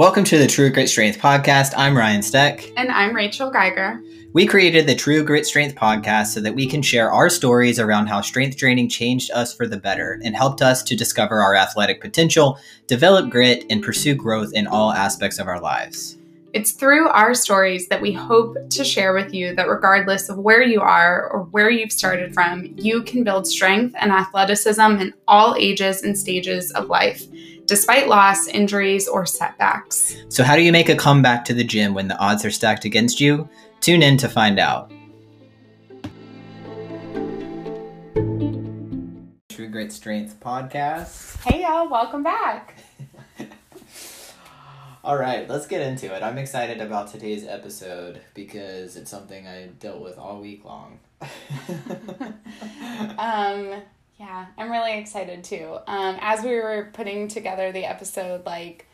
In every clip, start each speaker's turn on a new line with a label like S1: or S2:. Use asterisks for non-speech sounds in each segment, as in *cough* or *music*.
S1: Welcome to the True Grit Strength podcast. I'm Ryan Steck.
S2: And I'm Rachel Geiger.
S1: We created the True Grit Strength podcast so that we can share our stories around how strength training changed us for the better and helped us to discover our athletic potential, develop grit, and pursue growth in all aspects of our lives.
S2: It's through our stories that we hope to share with you that regardless of where you are or where you've started from, you can build strength and athleticism in all ages and stages of life despite loss, injuries, or setbacks.
S1: So, how do you make a comeback to the gym when the odds are stacked against you? Tune in to find out. True Grit Strength podcast.
S2: Hey, y'all, welcome back. *laughs*
S1: All right, let's get into it. I'm excited about today's episode because it's something I dealt with all week long. *laughs* *laughs*
S2: um, yeah, I'm really excited too. Um, as we were putting together the episode, like,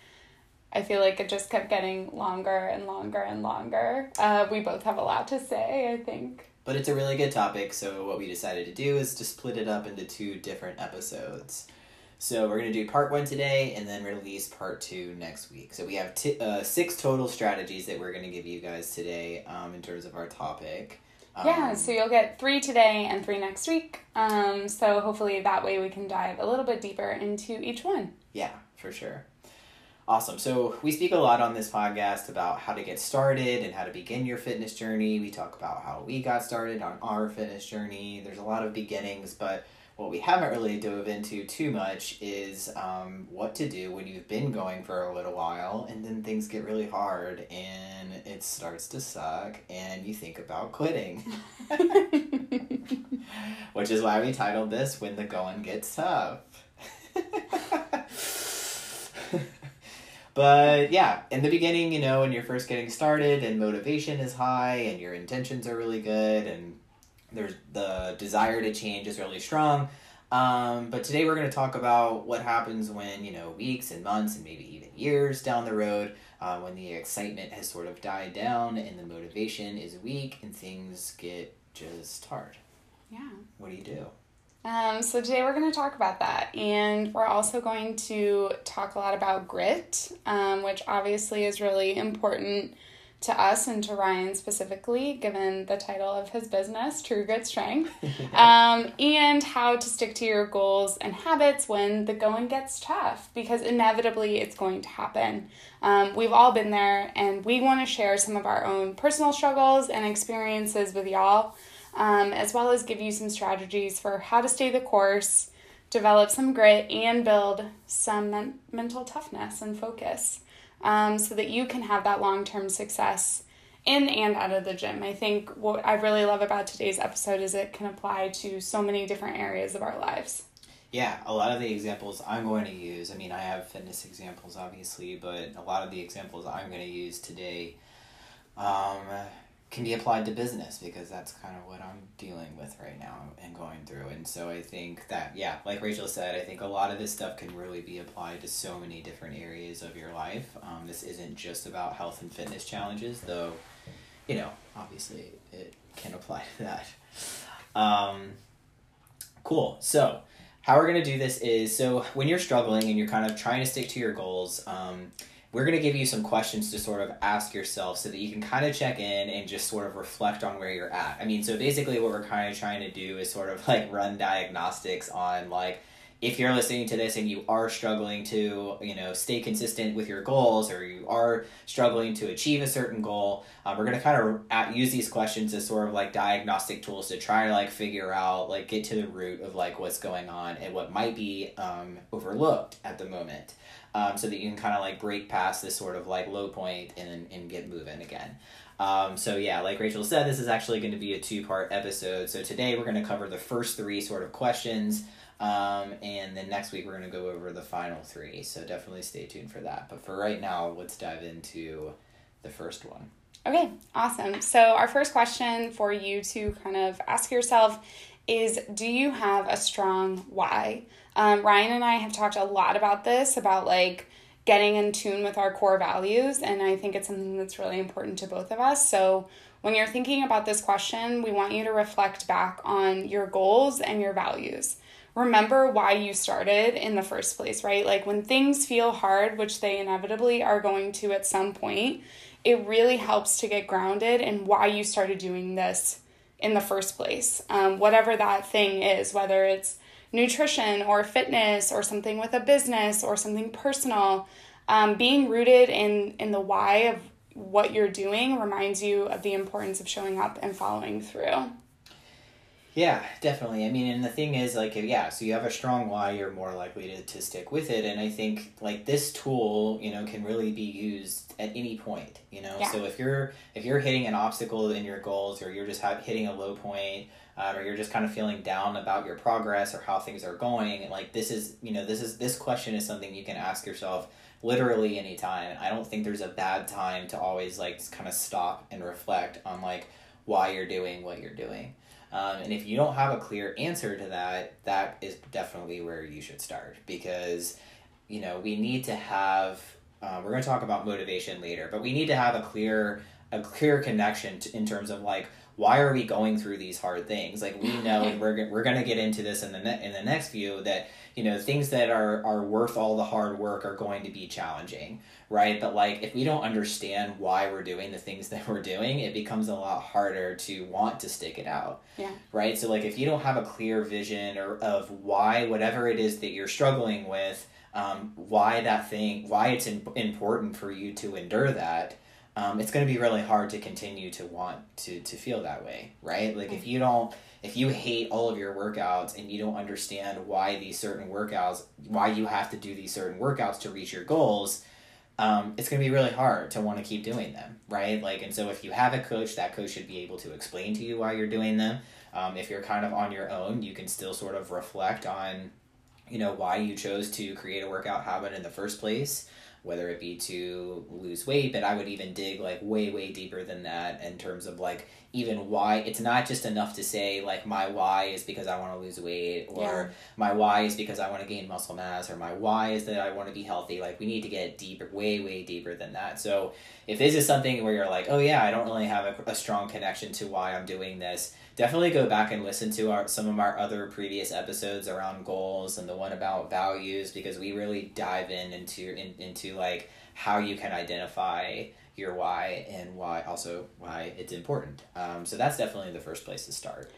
S2: I feel like it just kept getting longer and longer and longer. Uh, we both have a lot to say, I think.
S1: But it's a really good topic, so what we decided to do is to split it up into two different episodes. So we're going to do part one today and then release part two next week. So we have t- uh, six total strategies that we're going to give you guys today um, in terms of our topic.
S2: Um, yeah, so you'll get three today and three next week. Um, so hopefully that way we can dive a little bit deeper into each one.
S1: Yeah, for sure. Awesome. So we speak a lot on this podcast about how to get started and how to begin your fitness journey. We talk about how we got started on our fitness journey. There's a lot of beginnings, but what we haven't really dove into too much is um, what to do when you've been going for a little while and then things get really hard and it starts to suck and you think about quitting. *laughs* Which is why we titled this When the Going Gets Tough. but yeah, in the beginning, you know, when you're first getting started and motivation is high and your intentions are really good and there's the desire to change is really strong. Um, but today we're going to talk about what happens when, you know, weeks and months and maybe even years down the road, uh, when the excitement has sort of died down and the motivation is weak and things get just hard.
S2: Yeah.
S1: What do you do?
S2: Um, so today we're going to talk about that, and we're also going to talk a lot about grit, um, which obviously is really important to us and to Ryan specifically, given the title of his business, True Grit Strength, *laughs* um, and how to stick to your goals and habits when the going gets tough, because inevitably it's going to happen. Um, we've all been there, and we want to share some of our own personal struggles and experiences with y'all, um, as well as give you some strategies for how to stay the course, develop some grit, and build some men- mental toughness and focus um, so that you can have that long term success in and out of the gym. I think what I really love about today's episode is it can apply to so many different areas of our lives.
S1: Yeah, a lot of the examples I'm going to use, I mean, I have fitness examples obviously, but a lot of the examples I'm going to use today um, can be applied to business because that's kind of what I'm dealing with right now and going through. And so I think that, yeah, like Rachel said, I think a lot of this stuff can really be applied to so many different areas of your life. Um, this isn't just about health and fitness challenges, though, you know, obviously it can apply to that. Um, cool. So, how we're going to do this is so when you're struggling and you're kind of trying to stick to your goals, um, we're going to give you some questions to sort of ask yourself so that you can kind of check in and just sort of reflect on where you're at. I mean, so basically, what we're kind of trying to do is sort of like run diagnostics on like if you're listening to this and you are struggling to you know stay consistent with your goals or you are struggling to achieve a certain goal um, we're going to kind of use these questions as sort of like diagnostic tools to try to like figure out like get to the root of like what's going on and what might be um, overlooked at the moment um, so that you can kind of like break past this sort of like low point and, and get moving again. Um, so yeah, like Rachel said, this is actually going to be a two part episode. So today we're going to cover the first three sort of questions. Um, and then next week we're going to go over the final three. So definitely stay tuned for that. But for right now, let's dive into the first one.
S2: Okay, awesome. So, our first question for you to kind of ask yourself is Do you have a strong why? Um, Ryan and I have talked a lot about this about like getting in tune with our core values. And I think it's something that's really important to both of us. So when you're thinking about this question, we want you to reflect back on your goals and your values. Remember why you started in the first place, right? Like when things feel hard, which they inevitably are going to at some point, it really helps to get grounded in why you started doing this in the first place. Um, whatever that thing is, whether it's nutrition or fitness or something with a business or something personal, um, being rooted in, in the why of what you're doing reminds you of the importance of showing up and following through.
S1: Yeah, definitely. I mean, and the thing is, like, yeah, so you have a strong why, you're more likely to, to stick with it. And I think, like, this tool, you know, can really be used at any point, you know? Yeah. So if you're, if you're hitting an obstacle in your goals or you're just ha- hitting a low point, uh, or you're just kind of feeling down about your progress or how things are going, like, this is, you know, this is, this question is something you can ask yourself literally anytime. I don't think there's a bad time to always, like, kind of stop and reflect on, like, why you're doing what you're doing. Um, and if you don't have a clear answer to that, that is definitely where you should start because, you know, we need to have. Uh, we're going to talk about motivation later, but we need to have a clear a clear connection to, in terms of like why are we going through these hard things? Like we know *laughs* we're we're going to get into this in the ne- in the next view that you know things that are are worth all the hard work are going to be challenging right? But like if we don't understand why we're doing the things *laughs* that we're doing it becomes a lot harder to want to stick it out.
S2: Yeah.
S1: Right? So like if you don't have a clear vision or of why whatever it is that you're struggling with um, why that thing why it's in, important for you to endure that um, it's going to be really hard to continue to want to to feel that way right? Like if you don't if you hate all of your workouts and you don't understand why these certain workouts why you have to do these certain workouts to reach your goals um, it's going to be really hard to want to keep doing them right? Like and so if you have a coach that coach should be able to explain to you why you're doing them. Um, if you're kind of on your own you can still sort of reflect on you know why you chose to create a workout habit in the first place whether it be to lose weight, but I would even dig like way, way deeper than that in terms of like even why it's not just enough to say like my why is because I want to lose weight or yeah. my why is because I want to gain muscle mass or my why is that I want to be healthy. Like we need to get deeper, way, way deeper than that. So if this is something where you're like, oh yeah, I don't really have a, a strong connection to why I'm doing this, definitely go back and listen to our some of our other previous episodes around goals and the one about values because we really dive in into in, into like how you can identify your why and why also why it's important. Um, so that's definitely the first place to start.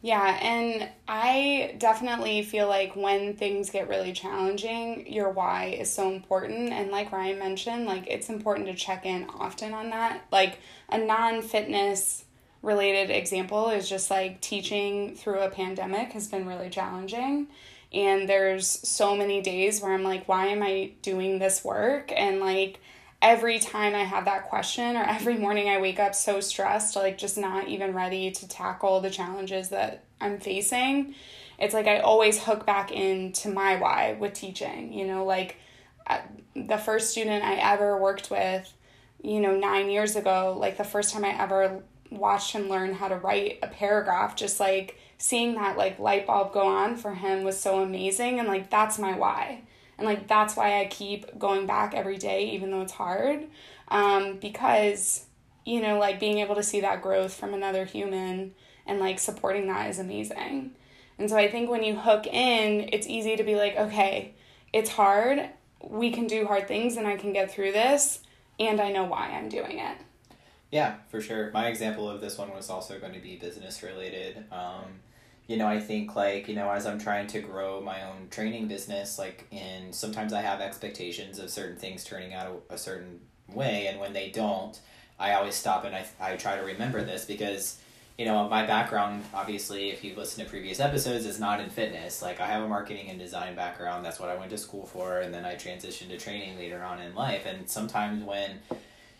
S2: Yeah, and I definitely feel like when things get really challenging, your why is so important. And like Ryan mentioned, like it's important to check in often on that. Like a non fitness related example is just like teaching through a pandemic has been really challenging. And there's so many days where I'm like, why am I doing this work? And like every time I have that question or every morning I wake up so stressed, like just not even ready to tackle the challenges that I'm facing, it's like I always hook back into my why with teaching. You know, like uh, the first student I ever worked with, you know, nine years ago, like the first time I ever watched him learn how to write a paragraph just like seeing that like light bulb go on for him was so amazing and like that's my why. And like that's why i keep going back every day even though it's hard. Um, because you know like being able to see that growth from another human and like supporting that is amazing. And so i think when you hook in it's easy to be like okay it's hard. We can do hard things and i can get through this and i know why i'm doing it
S1: yeah, for sure. My example of this one was also going to be business related. Um, you know, I think like, you know, as I'm trying to grow my own training business, like, and sometimes I have expectations of certain things turning out a, a certain way, and when they don't, I always stop and I, I try to remember this because, you know, my background, obviously, if you listen to previous episodes, is not in fitness. Like, I have a marketing and design background. That's what I went to school for. And then I transitioned to training later on in life. And sometimes when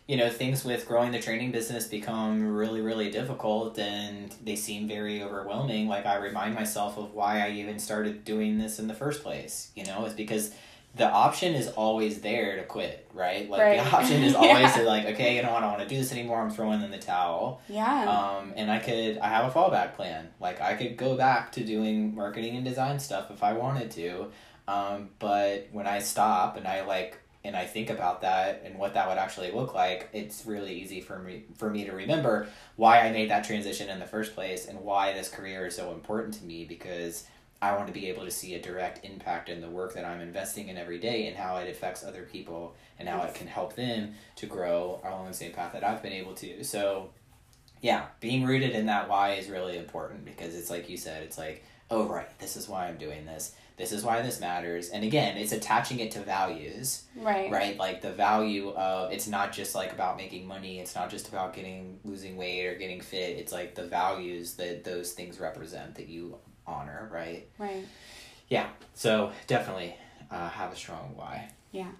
S1: you know things with growing the training business become really really difficult and they seem very overwhelming. Like i remind myself of why i even started doing this in the first place you know it's because the option is always there to quit right? Like right. the option is *laughs* always yeah. to like okay you know what i don't want to do this anymore i'm throwing in the towel.
S2: Yeah.
S1: Um and i could i have a fallback plan. Like i could go back to doing marketing and design stuff if i wanted to. Um but when i stop and i like and I think about that and what that would actually look like, it's really easy for me for me to remember why I made that transition in the first place and why this career is so important to me because I want to be able to see a direct impact in the work that I'm investing in every day and how it affects other people and how it can help them to grow along the same path that I've been able to. So, yeah, being rooted in that why is really important because it's like you said, it's like, oh, right, this is why I'm doing this. This is why this matters. And again, it's attaching it to values.
S2: Right.
S1: Right? Like the value of it's not just like about making money, it's not just about getting losing weight or getting fit. It's like the values that those things represent that you honor, right?
S2: Right.
S1: Yeah. So definitely uh, have a strong why.
S2: Yeah.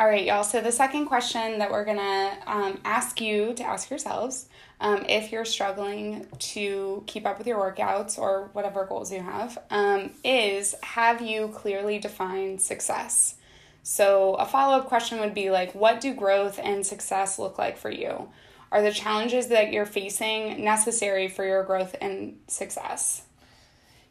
S2: All right, y'all. So the second question that we're gonna um, ask you to ask yourselves, um, if you're struggling to keep up with your workouts or whatever goals you have, um, is have you clearly defined success? So a follow up question would be like, what do growth and success look like for you? Are the challenges that you're facing necessary for your growth and success?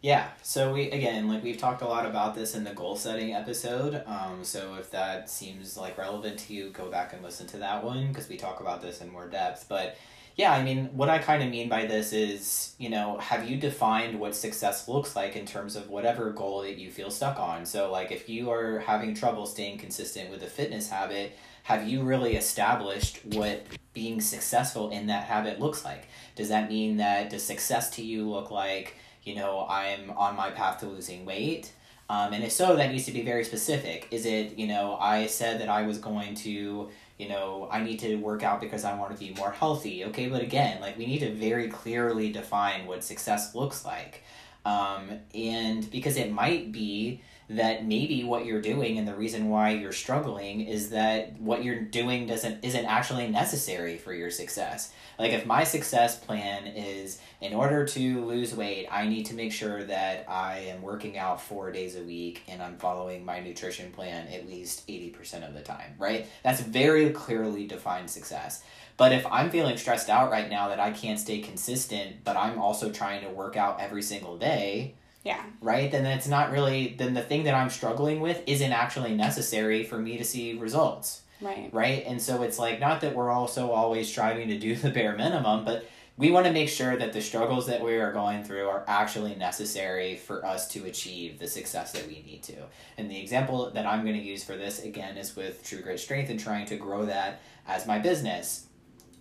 S1: Yeah. So we again, like we've talked a lot about this in the goal setting episode. Um, so if that seems like relevant to you, go back and listen to that one because we talk about this in more depth. But yeah, I mean, what I kind of mean by this is, you know, have you defined what success looks like in terms of whatever goal that you feel stuck on? So, like, if you are having trouble staying consistent with a fitness habit, have you really established what being successful in that habit looks like? Does that mean that does success to you look like, you know, I'm on my path to losing weight? Um, and if so, that needs to be very specific. Is it, you know, I said that I was going to, you know, I need to work out because I want to be more healthy. Okay, but again, like we need to very clearly define what success looks like. Um, and because it might be that maybe what you're doing and the reason why you're struggling is that what you're doing doesn't isn't actually necessary for your success. Like if my success plan is in order to lose weight, I need to make sure that I am working out 4 days a week and I'm following my nutrition plan at least 80% of the time, right? That's very clearly defined success. But if I'm feeling stressed out right now that I can't stay consistent, but I'm also trying to work out every single day,
S2: Yeah.
S1: right? Then it's not really then the thing that I'm struggling with isn't actually necessary for me to see results,
S2: Right.
S1: right? And so it's like not that we're also always striving to do the bare minimum, but we want to make sure that the struggles that we are going through are actually necessary for us to achieve the success that we need to. And the example that I'm going to use for this again is with True Grit Strength and trying to grow that as my business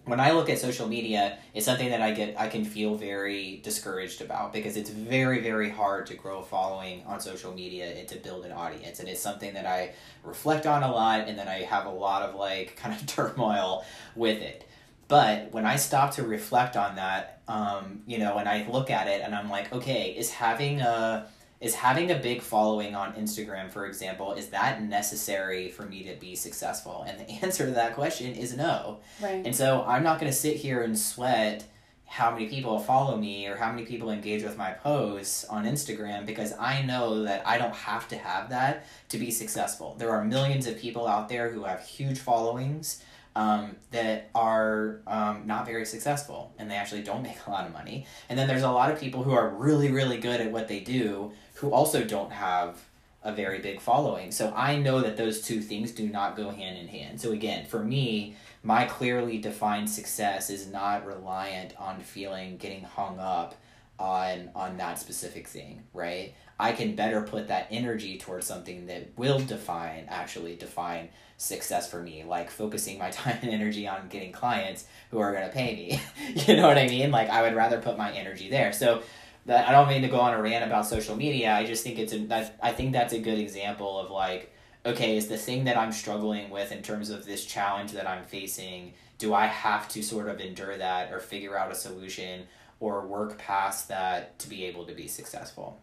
S1: when I look at social media, it's something that I get I can feel very discouraged about because it's very very hard to grow a following on social media and to build an audience and it's something that I reflect on a lot and then I have a lot of like *laughs* kind of turmoil with it. But when I stop to reflect on that, um, you know, and I look at it and I'm like, okay, is having a is having a big following on Instagram, for example, is that necessary for me to be successful? And the *laughs* answer to that question is no.
S2: Right.
S1: And so I'm not going to sit here and sweat how many people follow me or how many people engage with my posts on Instagram because I know that I don't have to have that to be successful. There are millions of people out there who have huge followings um, that are um, not very successful and they actually don't *laughs* make a lot of money. And then there's a lot of people who are really, really good at what they do who also don't have a very big following. So I know that those two things do not go hand in hand. So again, for me, my clearly defined success is not reliant on feeling getting hung up on on that specific thing, right? I can better put that energy towards something that will define actually define success for me, like focusing my *laughs* time and energy on getting clients who are going to pay me. *laughs* you know what I mean? Like I would rather put my energy there. So that I don't mean to go on a rant about social media. I just think it's a that I think that's a good example of like okay, is the thing that I'm struggling with in terms of this challenge that I'm facing, do I have to sort of endure that or figure out a solution or work past that to be able to be successful?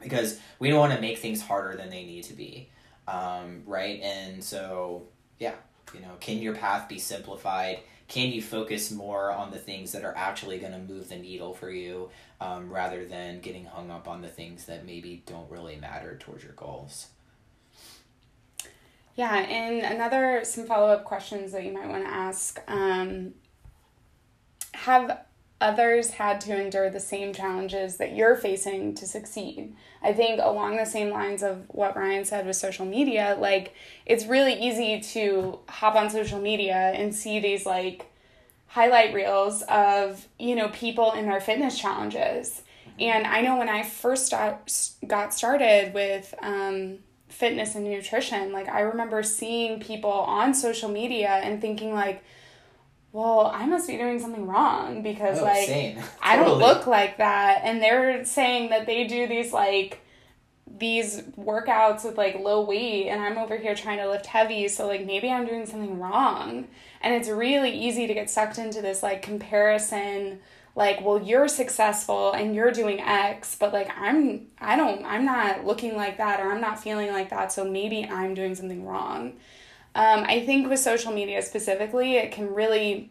S1: Because we don't want to make things harder than they need to be. Um, right? And so, yeah, you know, can your path be simplified? Can you focus more on the things that are actually going to move the needle for you um, rather than getting hung up on the things that maybe don't really matter towards your goals?
S2: Yeah, and another some follow up questions that you might want to ask. Um, have others had to endure the same challenges that you're facing to succeed. I think along the same lines of what Ryan said with social media, like it's really easy to hop on social media and see these like highlight reels of, you know, people in their fitness challenges. And I know when I first got started with um, fitness and nutrition, like I remember seeing people on social media and thinking like, well, I must be doing something wrong because
S1: Oh,
S2: like
S1: same.
S2: I don't look like that. And they're saying that they do these like these workouts with like low weight and I'm over here trying to lift heavy, so like maybe I'm doing something wrong. And it's really easy to get sucked into this like comparison like well you're successful and you're doing x but like i'm i don't i'm not looking like that or i'm not feeling like that so maybe i'm doing something wrong um, i think with social media specifically it can really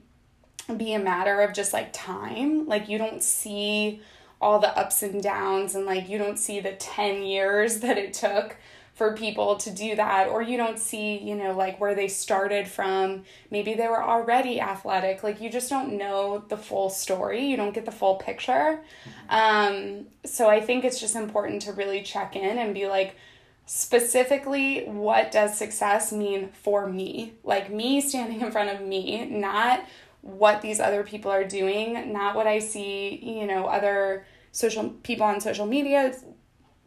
S2: be a matter of just like time. Like you don't see all the ups and downs and like you don't see the 10 years *laughs* that it took for people to do that or you don't see, you know, like where they started from. Maybe they were already athletic. Like you just don't know the full story. You don't get the full picture. Um so I think it's just important to really check in and be like specifically what does success mean for me like me standing in front of me not what these other people are doing not what i see you know other social people on social media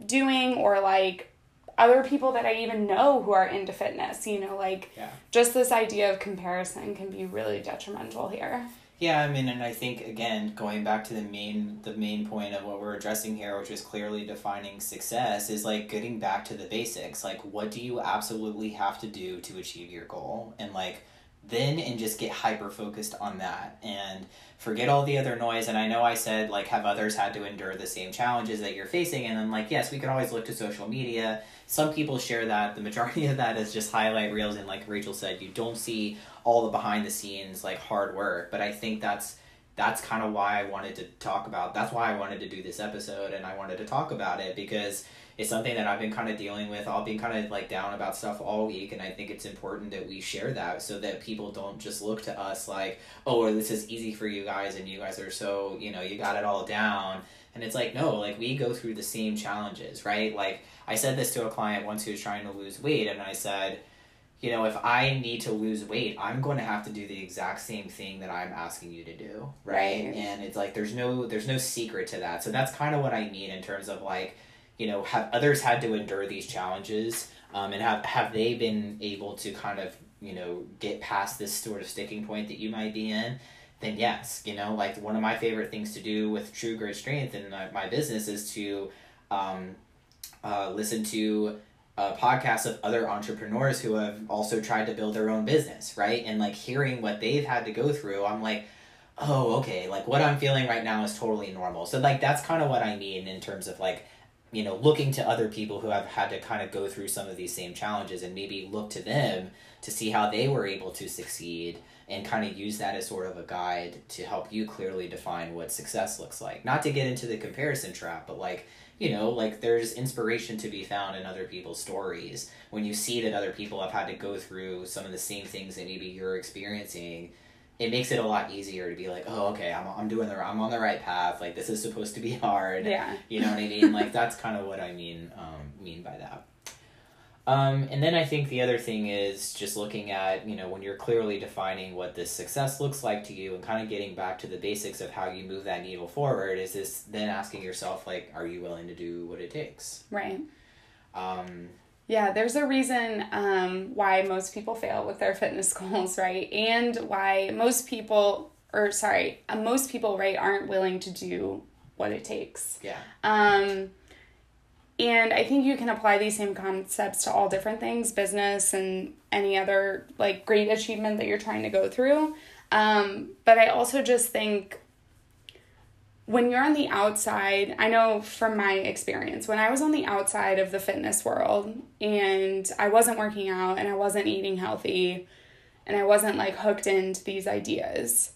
S2: doing or like other people that i even know who are into fitness you know like
S1: Yeah.
S2: just this idea of comparison can be really detrimental here
S1: Yeah, I mean, and I think again, going back to the main the main point of what we're addressing here, which is clearly defining success, is like getting back to the basics. Like, what do you absolutely have to do to achieve your goal, and like then and just get hyper focused on that and forget all the other noise. And I know I said like have others had to endure the same challenges that you're facing, and then like yes, we can always look to social media. Some people share that. The majority *laughs* of that is just highlight reels, and like Rachel said, you don't see all the behind the scenes like hard work. But I think that's that's kind of why I wanted to talk about. That's why I wanted to do this episode, and I wanted to talk about it because it's something that I've been kind of dealing with. I've been kind of like down about stuff all week, and I think it's important that we share that so that people don't just look to us like, oh, well, this is easy for you guys, and you guys are so you know you got it all down. And it's like no, like we go through the same challenges, right? Like I said this to a client once who was trying to lose weight, and I said you know, if I need to lose weight, I'm going to have to do the exact same thing that I'm asking you to do, right?
S2: Right.
S1: And it's like there's no there's no secret to that. So that's kind of what I mean in terms of like, you know, have others had to endure these challenges, um, and have have they been able to kind of you know get past this sort of sticking point that you might be in? Then yes, you know, like one of my favorite things to do with True Grit Strength and my, my business is to um, uh, listen to podcasts of other entrepreneurs who have also tried to build their own business, right? And like hearing what they've had to go through, I'm like, oh, okay, like what I'm feeling right now is totally normal. So like that's kind of what I mean in terms of like, you know, looking to other people who have had to kind of go through some of these same challenges and maybe look to them to see how they were able to succeed and kind of use that as sort of a guide to help you clearly define what success looks like. Not to get into the comparison trap, but like you know, like there's inspiration to be found in other people's stories. When you see that other people have had to go through some of the same things that maybe you're experiencing, it makes it a lot easier to be like, oh, okay, I'm, I'm doing the I'm on the right path. Like this is supposed to be hard.
S2: yeah
S1: You know what I mean? like that's kind of what I mean um, mean by that. Um, and then I think the other thing is just looking at, you know, when you're clearly defining what this success looks like to you and kind of getting back to the basics of how you move that needle forward, is this then asking yourself, like, are you willing to do what it takes?
S2: right
S1: Um,
S2: Yeah, there's a reason um, why most people fail with their *laughs* fitness goals, right? And why most people, or sorry, uh, most people, right, aren't willing to do what it takes.
S1: yeah.
S2: Um, and I think you can apply these same concepts to all different things, business and any other like great achievement that you're trying to go through. Um, but I also just think when you're on the outside, I know from my experience, when I was on the outside of the fitness world and I wasn't working out and I wasn't eating healthy and I wasn't like hooked into these ideas,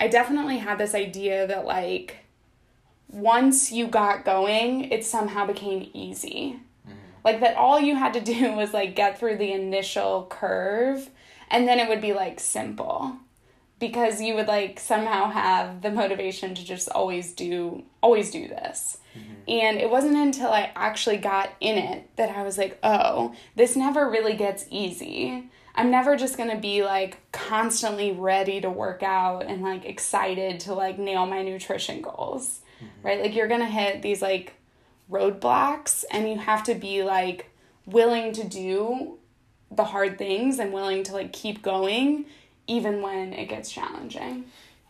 S2: I definitely had this idea that like once you got going, it somehow became easy. Mm-hmm. Like that all you had to do *laughs* was like get through the initial curve and then it would be like simple. Because you would like somehow have the motivation to just always do always do this. Mm-hmm. And it wasn't until I actually got in it that I was like, oh, this never really gets easy. I'm never just going to be like constantly ready to work out and like excited to like nail my nutrition goals. Mm-hmm. Right? Like you're going to hit these like roadblocks and you have to be like willing to do the hard things and willing to like keep going even when it gets challenging.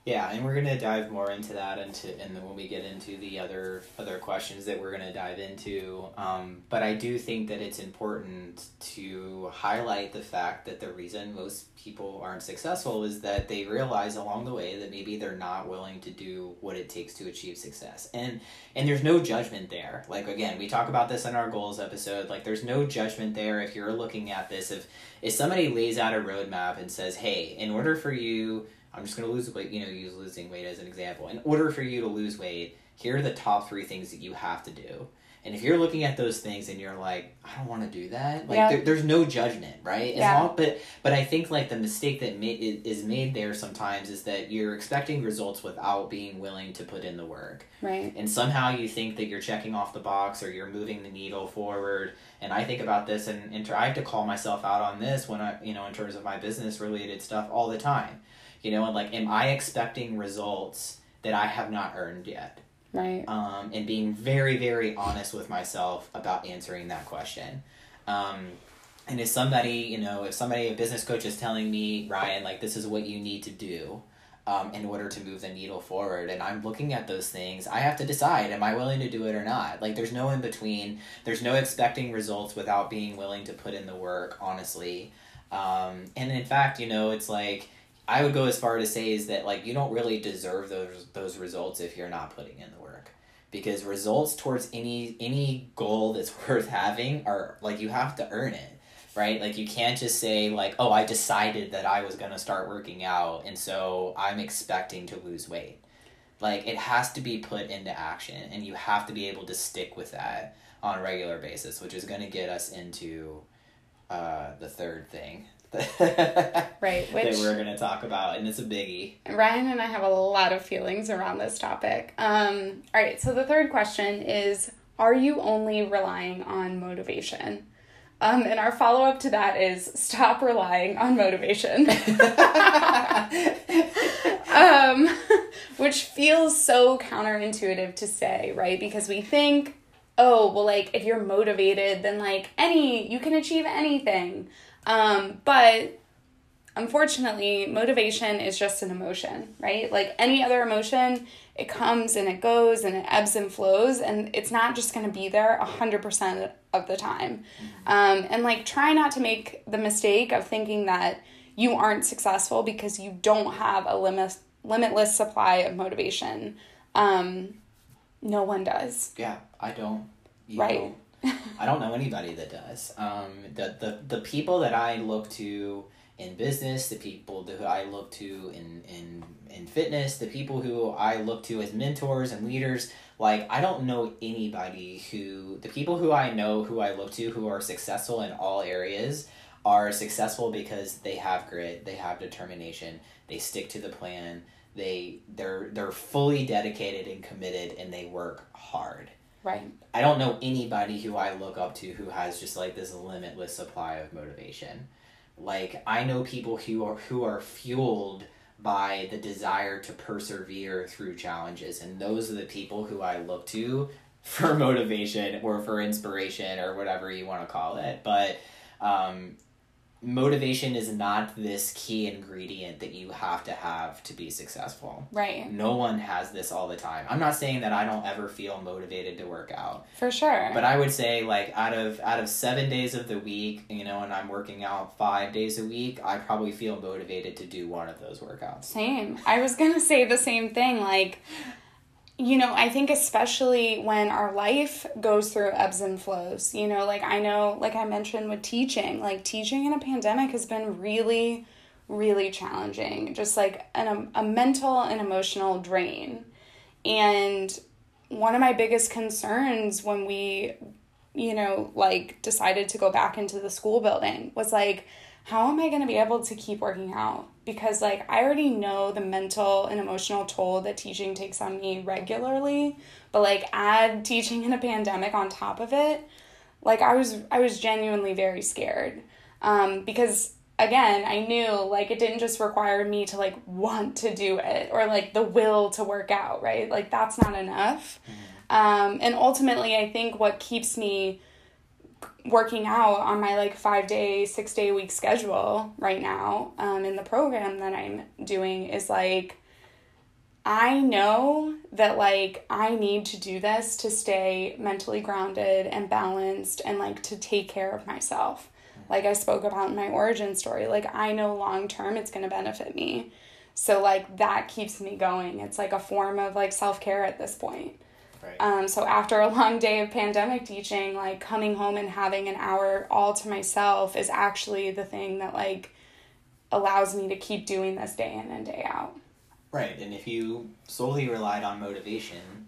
S1: Yeah, and we're gonna dive more into that into and then when we get into the other other questions that we're gonna dive into. Um, but I do think that it's important to highlight the fact that the reason most people aren't successful is that they realize along the way that maybe they're not willing to do what it takes to achieve success. And and there's no judgment there. Like again, we talk about this in our goals episode. Like there's no judgment there if you're looking at this. If if somebody lays out a roadmap and says, "Hey, in order for you." I'm just going to lose weight, you know, use losing weight as an example. In order for you to lose weight, here are the top three things that you have to do. And if you're looking at those things and you're like, I don't want to do that, like
S2: Yeah.
S1: there, there's no judgment, right? As
S2: Yeah.
S1: long, but but I think like the mistake that ma- is made there sometimes is that you're expecting results without being willing to put in the work
S2: Right.
S1: and somehow you think that you're checking off the box or you're moving the needle forward and i think about this and, and i have to call myself out on this when i you know in terms of my business related stuff all the time you know and like am i expecting results that i have not earned yet?
S2: Right.
S1: um, and being very very honest with myself about answering that question. Um, and if somebody you know if somebody a business coach is telling me ryan like this is what you need to do um, in order to move the needle forward and i'm looking at those things i have to decide am i willing to do it or not? Like there's no in between. There's no expecting results without being willing to put in the work honestly. Um, and in fact you know it's like i would go as far to say is that like you don't really deserve those those results if you're not putting in the work. Because results towards any any goal that's *laughs* worth having are like you have to earn it right? Like you can't just say like oh i decided that i was going to start working out and so i'm expecting to lose weight. Like it has to be put into action and you have to be able to stick with that on a regular basis which is going to get us into uh, the third thing *laughs*
S2: Right. Which
S1: we're going to talk about and it's a biggie
S2: Ryan and I have a lot of feelings around this topic. Um, all right, so the third question is Are you only relying on motivation? Um, and our follow up to that is stop relying on motivation. *laughs* um, *laughs* which feels so counterintuitive to say, right? Because we think, oh, well, like if you're motivated, then like any, you can achieve anything. Um, but unfortunately, motivation is just an emotion, right? Like any other emotion, it comes and it goes and it ebbs and flows, and it's not just going to be there 100% of the time. Um, and like, try not to make the mistake of thinking that you aren't successful because you don't have a limit, limitless supply of motivation. Um, no one does.
S1: Yeah, I don't. You
S2: Right.
S1: know, I don't know anybody that does. Um, the, the the people that I look to in business, the people who I look to in in in fitness, the people who I look to as mentors and leaders. Like I don't know anybody who the people who I know who I look to who are successful in all areas are successful because they have grit, they have determination, they stick to the plan, they they're they're fully dedicated and committed and they work hard.
S2: Right.
S1: I don't know anybody who I look up to who has just like this limitless supply of motivation. Like I know people who are who are fueled by the desire to persevere through challenges and those are the people who I look to for *laughs* motivation or for inspiration or whatever you want to call it. But um motivation is not this key ingredient that you have to have to be successful.
S2: Right.
S1: No one has this all the time. I'm not saying that I don't ever feel motivated to work out,
S2: For sure.
S1: but I would say like out of out of 7 days of the week, you know, and I'm working out 5 days a week, I probably feel motivated to do one of those workouts.
S2: Same. I was going to say the same thing. Like, you know, I think especially when our life goes through ebbs and flows, you know, like I know, like I mentioned with teaching, like teaching in a pandemic has been really, really challenging. Just like an, um, a mental and emotional drain. And one of my biggest concerns when we, you know, like decided to go back into the school building was like, how am I going to be able to keep working out? Because, like, I already know the mental and emotional toll that teaching takes on me regularly, but, like, add teaching in a pandemic on top of it, like, I was, I was genuinely very scared. Um, because again, I knew like it didn't just require me to like want to do it or like the will to work out, right? Like that's not enough. Mm-hmm. Um, and ultimately, I think what keeps me working out on my like five day, six day week schedule right now um, in the program that I'm doing is like, I know that like I need to do this to stay mentally grounded and balanced and like to take care of myself like I spoke about in my origin story. Like I know long term it's going to benefit me. So like that keeps me going. It's like a form of like self-care at this point. Right. Um, so after a long day of pandemic teaching, like coming home and having an hour all to myself is actually the thing that like allows me to keep doing this day in and day out.
S1: Right. And if you solely relied on motivation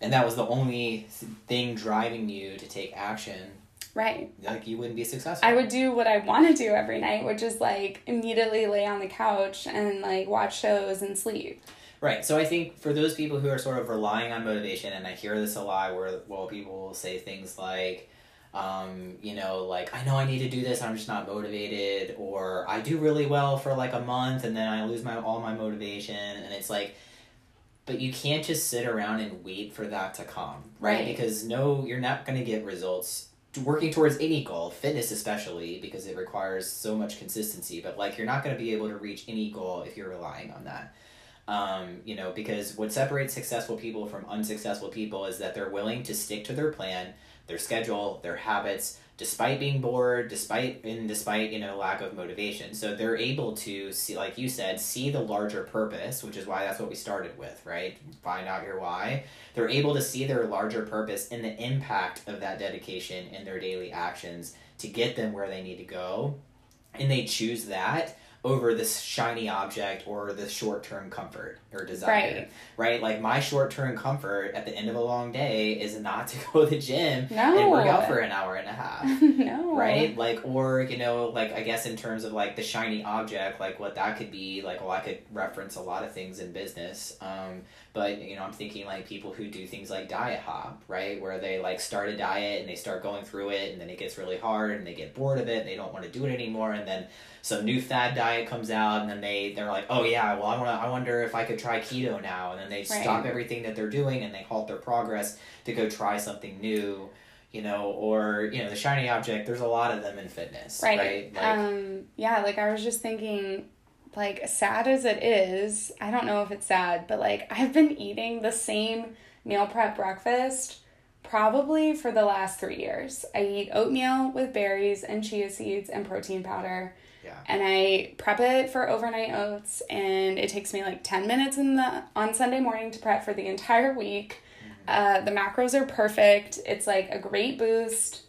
S1: and that was the only thing driving you to take action,
S2: Right.
S1: Like you wouldn't be successful.
S2: I would do what I want to do every night, which is like immediately lay on the couch and like watch shows and sleep.
S1: Right. So I think for those people who are sort of relying on motivation, and I hear this a lot where well people will say things like, um, you know, like I know I need to do this, I'm just not motivated, or I do really well for like a month and then I lose my all my motivation, and it's like but you can't just sit around and wait for that to come right, right. because no you're not going to get results working towards any goal, fitness especially, because it requires so much consistency. But like, you're not going to be able to reach any goal if you're relying on that. Um, you know, because what separates successful people from unsuccessful people is that they're willing to stick to their plan, their schedule, their habits, despite being bored, despite and despite you know lack of motivation. So they're able to see, like you said, see the larger purpose, which is why that's what we started with, right? Find out your why. They're able to see their larger purpose and the impact of that dedication in their daily actions to get them where they need to go, and they choose that over this shiny object or this short term comfort or desire. Right. Right? Like my short term comfort at the end of a long day is not *laughs* to go to the gym no. and work out for an hour and a half. *laughs* no. Right? Like or, you know, like I guess in terms of like the shiny object, like what that could be, like well I could reference a lot of things in business. Um, but you know, I'm thinking like people who do things like diet hop, right? Where they like start a diet and they start going through it and then it gets really hard and they get bored of it and they don't want to do it anymore and then some new fad diet comes out and then they they're like oh yeah well i want to i wonder if i could try keto now and then they right. stop everything that they're doing and they halt their progress to go try something new you know or you know the shiny object there's a lot of them in fitness right, right?
S2: Like, um yeah like i was just thinking like sad as it is i don't know if it's sad but like i've been eating the same meal prep breakfast probably for the last three years i eat oatmeal with berries and chia seeds and protein powder
S1: yeah.
S2: And I prep it for overnight oats and it takes me like 10 minutes in the on Sunday morning to prep for the entire week. Mm-hmm. Uh, the macros are perfect. It's like a great boost.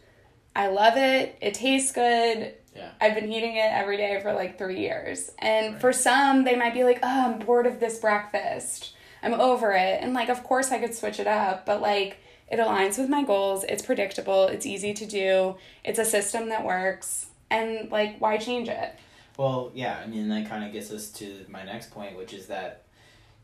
S2: I love it. It tastes good.
S1: Yeah.
S2: I've been eating it every day for like three years. And right. for some, they might be like, oh, I'm bored of this breakfast. I'm over it. And like, of course, I could switch it up, but like, it aligns with my goals. It's predictable. It's easy to do. It's a system that works and like why change it?
S1: Well yeah i mean that kind of gets us to my next point which is that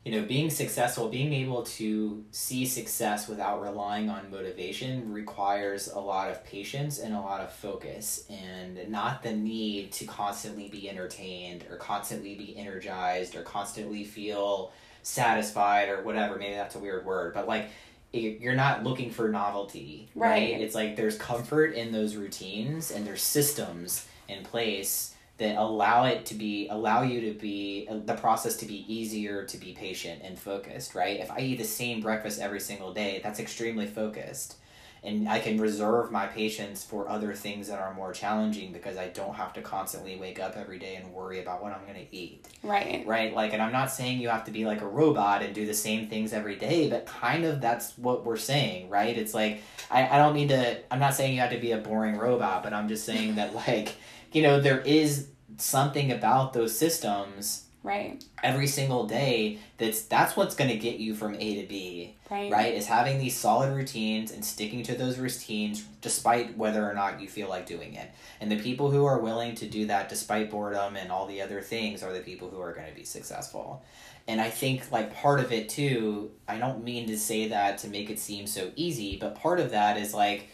S1: you know being successful being able to see success without relying on motivation requires a lot of patience and a lot of focus and not the need to constantly be entertained or constantly be energized or constantly feel satisfied or whatever maybe that's a weird word but like you're not looking for novelty, right. right? It's like there's comfort in those routines and there's systems in place that allow it to be allow you to be uh, the process to be easier to be patient and focused, right? If I eat the same breakfast every single day, that's extremely focused and I can reserve my patience for other things that are more challenging because I don't have to constantly wake up every day and worry about what I'm going to eat.
S2: Right.
S1: Right. Like, and I'm not saying you have to be like a robot and do the same things every day, but kind of that's what we're saying, right? It's like, I, I don't need to, I'm not saying you have to be a boring robot, but I'm just saying that, *laughs* like, you know, there is something about those systems
S2: Right.
S1: every single day that's that's what's going to get you from A to B
S2: Right.
S1: right is having these solid routines and sticking to those routines despite whether or not you feel like doing it and the people who are willing to do that despite boredom and all the other things are the people who are going to be successful and i think like part of it too i don't mean to say that to make it seem so easy but part of that is like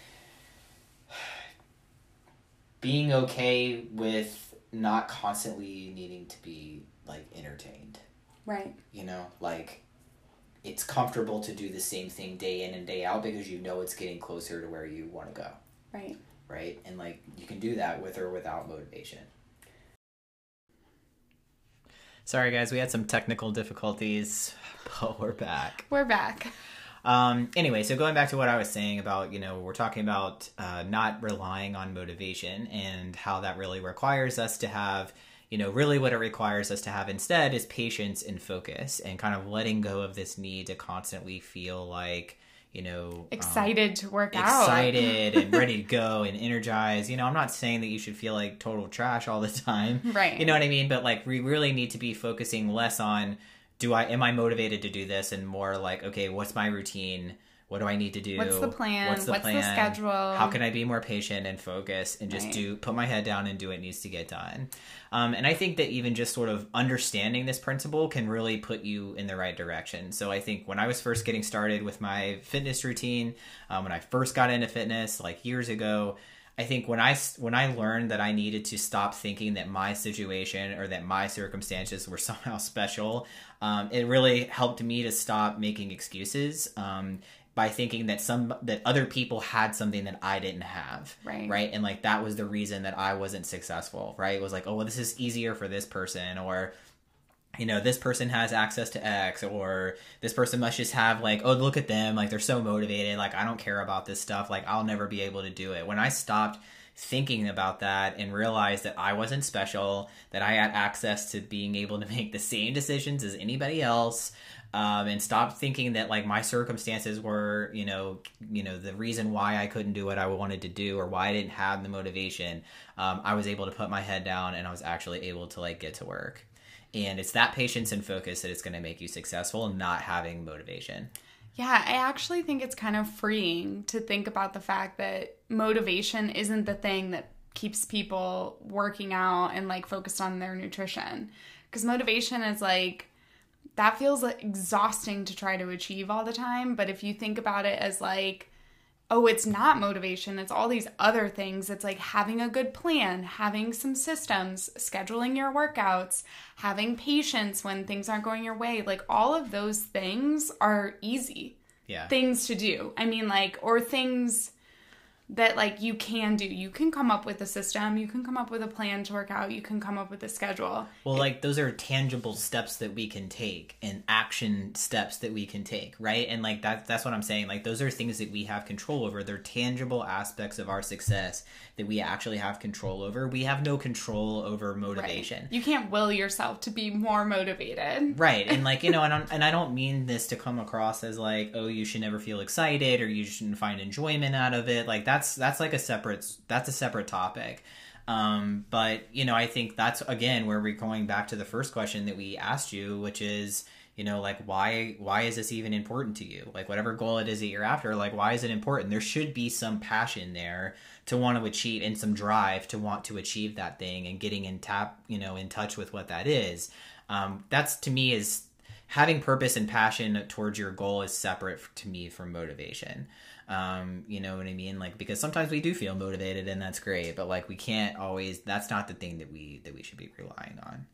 S1: *sighs* being okay with not constantly needing to be like entertained
S2: Right.
S1: you know like it's comfortable to do the same thing day in and day out because you know it's getting closer to where you want to go
S2: Right.
S1: right and like you can do that with or without motivation sorry guys we had some technical difficulties *laughs* but we're back
S2: We're back.
S1: um, anyway, so going back to what I was saying about, you know, we're talking about uh, not relying on motivation and how that really requires us to have, you know, really what it requires us to have instead is patience and focus and kind of letting go of this need to constantly feel like, you know, um,
S2: Excited to work out.
S1: excited and ready to *laughs* go and energized. You know, I'm not saying that you should feel like total trash all the time.
S2: Right.
S1: You know what I mean? But like we really need to be focusing less on do I am I motivated to do this and more like, okay, what's my routine? What do I need to do?
S2: What's the plan?
S1: What's the
S2: What's the schedule?
S1: How can I be more patient and focus and just
S2: Right.
S1: do put my head down and do what needs to get done? Um, and I think that even just sort of understanding this principle can really put you in the right direction. So I think when I was first getting started with my fitness routine, um, when I first got into fitness like years ago, I think when I when I learned that I needed to stop thinking that my situation or that my circumstances were *laughs* somehow special, um, it really helped me to stop making excuses um, by thinking that some that other people had something that I didn't have,
S2: Right.
S1: right, and like that was the reason that I wasn't successful, right? It was like, oh well, this is easier for this person, or you know this person has access to x or this person must just have like oh look at them like they're so motivated like i don't care about this stuff like i'll never be able to do it when i stopped thinking about that and realized that i wasn't special that i had access to being able to *laughs* make the same decisions as anybody else um, and stop thinking that like my circumstances were you know you know the reason why i couldn't do what i wanted to do or why i didn't have the motivation um, i was able to put my head down and i was actually able to like get to work and it's that patience and focus that is going to make you successful and not having motivation
S2: Yeah, I actually think it's kind of freeing to think about the fact that motivation isn't the thing that keeps people working out and like focused on their nutrition. Because motivation is like, that feels like exhausting to try to achieve all the time. But if you think about it as like, oh, it's not motivation, it's all these other things. It's like having a good plan, having some systems, scheduling your workouts, having patience when things aren't going your way. Like all of those things are easy
S1: yeah
S2: things to do. I mean, like, or things that like you can do. You can come up with a system, you can come up with a plan to work out, you can come up with a schedule.
S1: well like those are tangible steps that we can take and action steps that we can take right? And like that that's what i'm saying. Like those are things that we have control over. They're tangible aspects of our success that we actually have control over. We have no control over motivation.
S2: You can't will yourself to be more motivated.
S1: right. And like you know and, *laughs* and i don't mean this to come across as like oh you should never feel excited or you shouldn't find enjoyment out of it. Like that's that's like a separate that's a separate topic. Um but you know i think that's again where we're going back to the first question that we asked you which is you know like why why is this even important to you? Like whatever goal it is that you're after like why is it important? There should be some passion there to want to achieve and some drive to want to achieve that thing and getting in tap you know in touch with what that is. Um, that's to me is having purpose and passion towards your goal is separate to me from motivation um, you know what i mean like because sometimes we do feel motivated and that's great but like we can't always that's not the thing that we that we should be relying on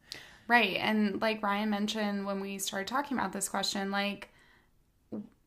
S2: Right. And like Ryan mentioned when we started talking about this question, like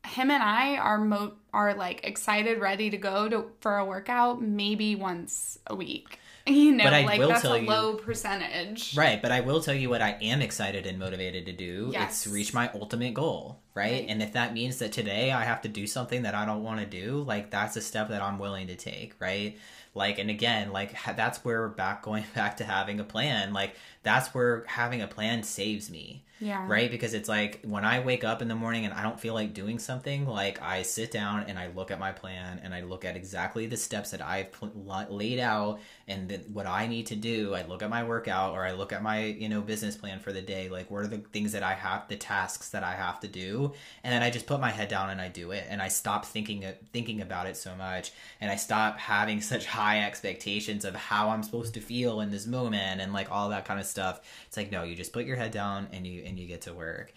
S2: him and I are mo- are like excited, ready to go to for a workout maybe once a week. *laughs* You know,
S1: But I
S2: like
S1: will
S2: that's
S1: tell
S2: a
S1: you-
S2: low percentage.
S1: Right, but I will tell you what I am excited and motivated to do.
S2: Yes.
S1: It's reach my ultimate goal, right?
S2: Right.
S1: And if that means that today I have to do something that I don't want to do, like that's a step that I'm willing to take, right? Like, and again, like that's where we're back going *laughs* back to having a plan. Like that's where having a plan saves me
S2: Yeah.
S1: right? Because it's like when I wake up in the morning and I don't feel like doing something, like I sit down and I look at my plan and I look at exactly the steps that I've pl- laid out and the, what I need to do. I look at my workout or I look at my, you know, business plan for the day. Like, what are the things that I have, the tasks that I have to do? And then I just put my head down and I do it. And I stop thinking, thinking about it so much. And I stop having *laughs* such high expectations of how I'm supposed to feel in this moment and like all that kind of stuff. It's like, no, you just put your head down and you, and you get to work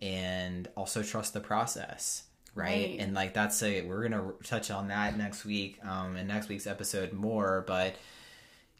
S1: and also trust the process right, right. and like that's a we're gonna touch on that next week um in next week's episode more but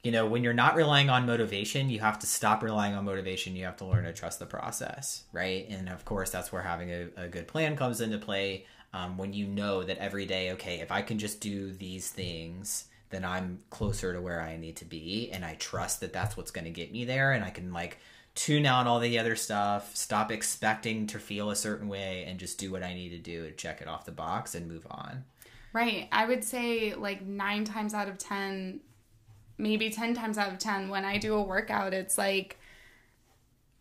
S1: you know when you're not relying on motivation you have to stop relying on motivation you have to learn to trust the process right and of course that's where having a, a good plan comes into play um, when you know that every day okay if i can just do these things then i'm closer to where i need to be and i trust that that's what's going to get me there and i can like tune out all the other stuff, stop expecting to feel a certain way, and just do what I need to do to check it off the box and move on.
S2: Right. I would say like nine times out of 10, maybe 10 times out of 10, when I do a workout, it's like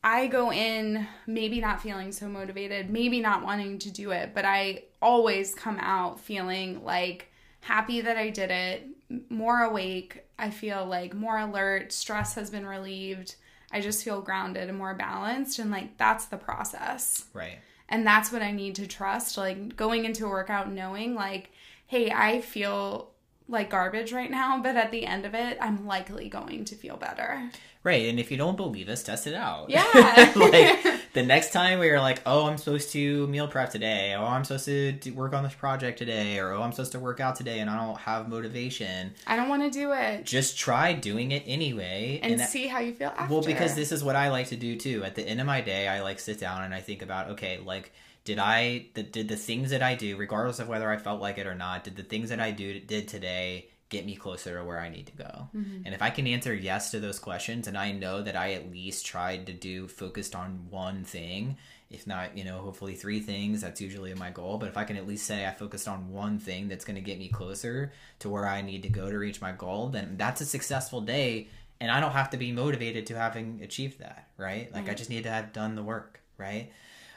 S2: I go in maybe not feeling so motivated, maybe not wanting to do it, but I always come out feeling like happy that I did it, more awake. I feel like more alert, stress has been relieved I just feel grounded and more balanced. And like, that's the process.
S1: Right.
S2: And that's what I need to trust. Like, going into a workout knowing, like, hey, I feel like garbage right now, but at the end of it, I'm likely going to feel better.
S1: Right. And if you don't believe us, test it out.
S2: Yeah. *laughs*
S1: like the next time where you're like, oh, I'm supposed to meal prep today. Oh, I'm supposed to work on this project today. Or, oh, I'm supposed to work out today and I don't have motivation.
S2: I don't want to do it.
S1: Just try doing it anyway.
S2: And, and that, see how you feel after.
S1: Well, because this is what I like to do too. At the end of my day, I like sit down and I think about, okay, like, did I the, did the things that I do, regardless of whether I felt like it or not, did the things that I do did today get me closer to where I need to go? Mm-hmm. And if I can answer yes to those questions, and I know that I at least tried to do focused on one thing, if not, you know, hopefully three things, that's usually my goal. But if I can at least say I focused on one thing that's going to get me closer to where I need to go to reach my goal, then that's a successful day. And I don't have to be motivated to having achieved that, right? Like mm-hmm. I just need to have done the work, right?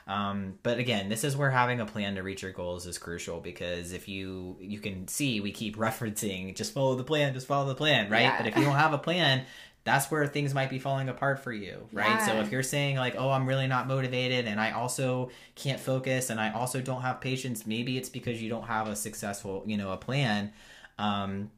S1: Um, but again, this is where having a plan to reach your goals is crucial because if you you can see we keep *laughs* referencing just follow the plan, just follow the plan, right? Yeah. But if you don't have a plan, that's where things might be falling apart for you, right? Yeah. So if you're saying like, "Oh, I'm really not motivated and I also can't focus and I also don't have patience," maybe it's because you don't have a successful, you know, a plan. Um,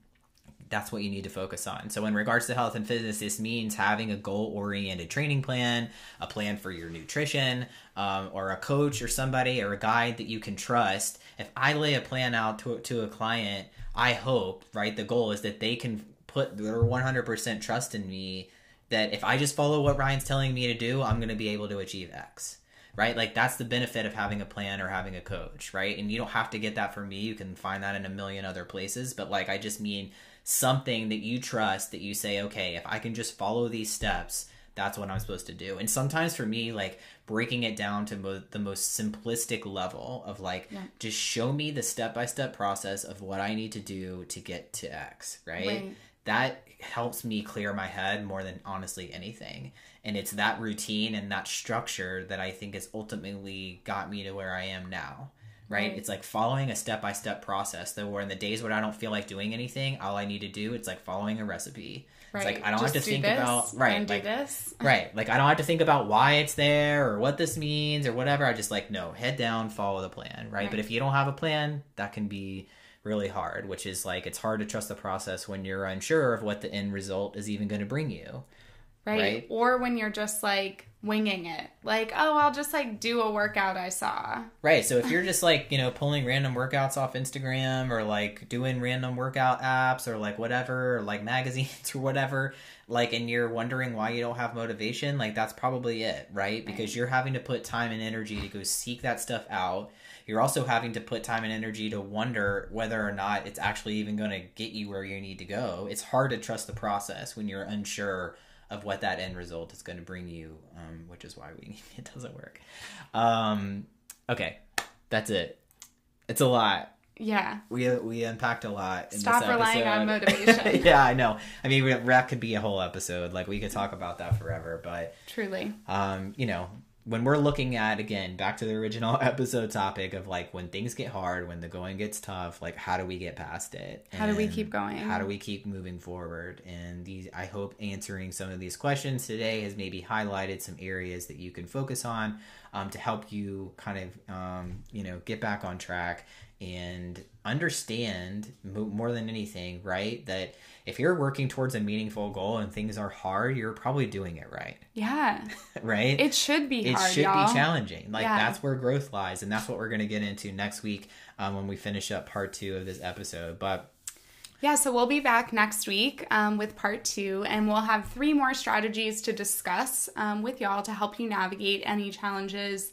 S1: that's what you need to focus on. So, in regards to health and fitness, this means having a goal oriented training plan, a plan for your nutrition, um, or a coach or somebody or a guide that you can trust. If I lay a plan out to, to a client, I hope, right, the goal is that they can put their 100% trust in me that if I just follow what Ryan's telling me to do, I'm going to be able to achieve X right? Like that's the benefit of having a plan or having a coach, right? And you don't have to get that from me. You can find that in a million other places, but like I just mean something that you trust that you say, okay, if I can just follow these steps, that's what I'm supposed to do. And sometimes for me, like breaking it down to mo- the most simplistic level of like, yeah. just show me the step by step process of what I need to do to get to X, right? right? That helps me clear my head more than honestly anything. And it's that routine and that structure that I think has ultimately got me to where I am now right? right? It's like following a step by step process. That where in the days when I don't feel like doing anything, all I need to do it's like following a recipe. Right. It's like I don't Just have to think about right, like, this. right. Like I don't have to think about why it's there or what this means or whatever. I just like no, head down, follow the plan, right? right? But if you don't have a plan, that can be really hard, which is like it's hard to trust the process when you're unsure of what the end result is even going to bring you.
S2: Right? right? Or when you're just like winging it. Like, oh, I'll just like do a workout I saw.
S1: Right. So if you're just like, you know, pulling random workouts off Instagram or like doing random workout apps or like whatever, or like *laughs* magazines or whatever, like, and you're wondering why you don't have motivation, like that's probably it, right? Because right. you're having to put time and energy to go seek that stuff out. You're also having to put time and energy to wonder whether or not it's actually even going to get you where you need to go. It's hard to trust the process when you're unsure of what that end result is going to bring you, um, which is why we *laughs* it doesn't work. Um, okay, that's it. It's a lot.
S2: Yeah.
S1: We we unpacked a lot.
S2: Stop relying on *laughs* motivation. *laughs*
S1: yeah, I know. I mean, that could be a whole episode. Like we could talk about that forever, but
S2: truly,
S1: um, you know, when we're looking at again back to the original *laughs* episode topic of like when things get hard when the going gets tough like how do we get past it
S2: How do we keep going?
S1: how do we keep moving forward and these i hope answering some of these questions today has maybe highlighted some areas that you can focus on um, to help you kind of um, you know get back on track and understand mo- more than anything right that if you're working towards a meaningful goal and things are hard you're probably doing it right *laughs*
S2: Yeah.
S1: right
S2: It should be
S1: it
S2: hard,
S1: should
S2: y'all.
S1: be challenging like
S2: Yeah.
S1: that's where growth lies and that's what we're going to get into next week um, when we finish up part two of this episode but
S2: Yeah, so we'll be back next week um, with part two, and we'll have three more strategies to discuss um, with y'all to help you navigate any challenges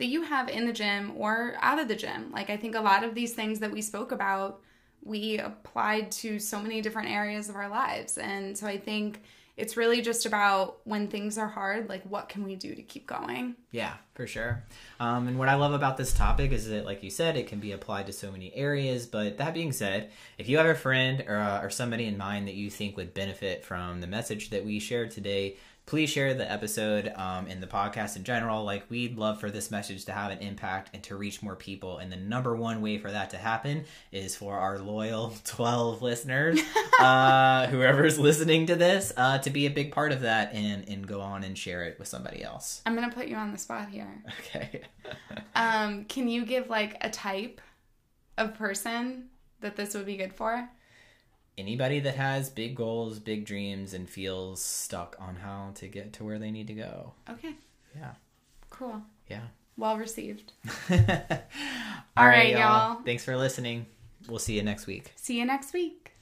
S2: that you have in the gym or out of the gym. Like, I think a lot of these things that we spoke about, we applied to so many different areas of our lives. And so I think it's really just about when things are hard, like, what can we do to keep going?
S1: Yeah, for sure. Um, and what I love about this topic is that, like you said, it can be applied to so many areas. But that being said, if you have a friend or, uh, or somebody in mind that you think would benefit from the message that we shared today, please share the episode um, and the podcast in general. Like, we'd love for this message to have an impact and to reach more people. And the number one way for that to happen is for our loyal *laughs* 12 listeners, *laughs* uh, whoever's listening to this, uh, to be a big part of that and, and go on and share it with somebody else.
S2: I'm going to put you on the spot here.
S1: Okay. *laughs*
S2: Um, can you give like a type of person that this would be good for?
S1: anybody that has big goals, big dreams, and feels stuck on how to get to where they need to go.
S2: Okay.
S1: Yeah.
S2: Cool.
S1: Yeah.
S2: Well received. *laughs*
S1: alright
S2: y'all. y'all.
S1: Thanks for listening. We'll see you next week.
S2: See you next week.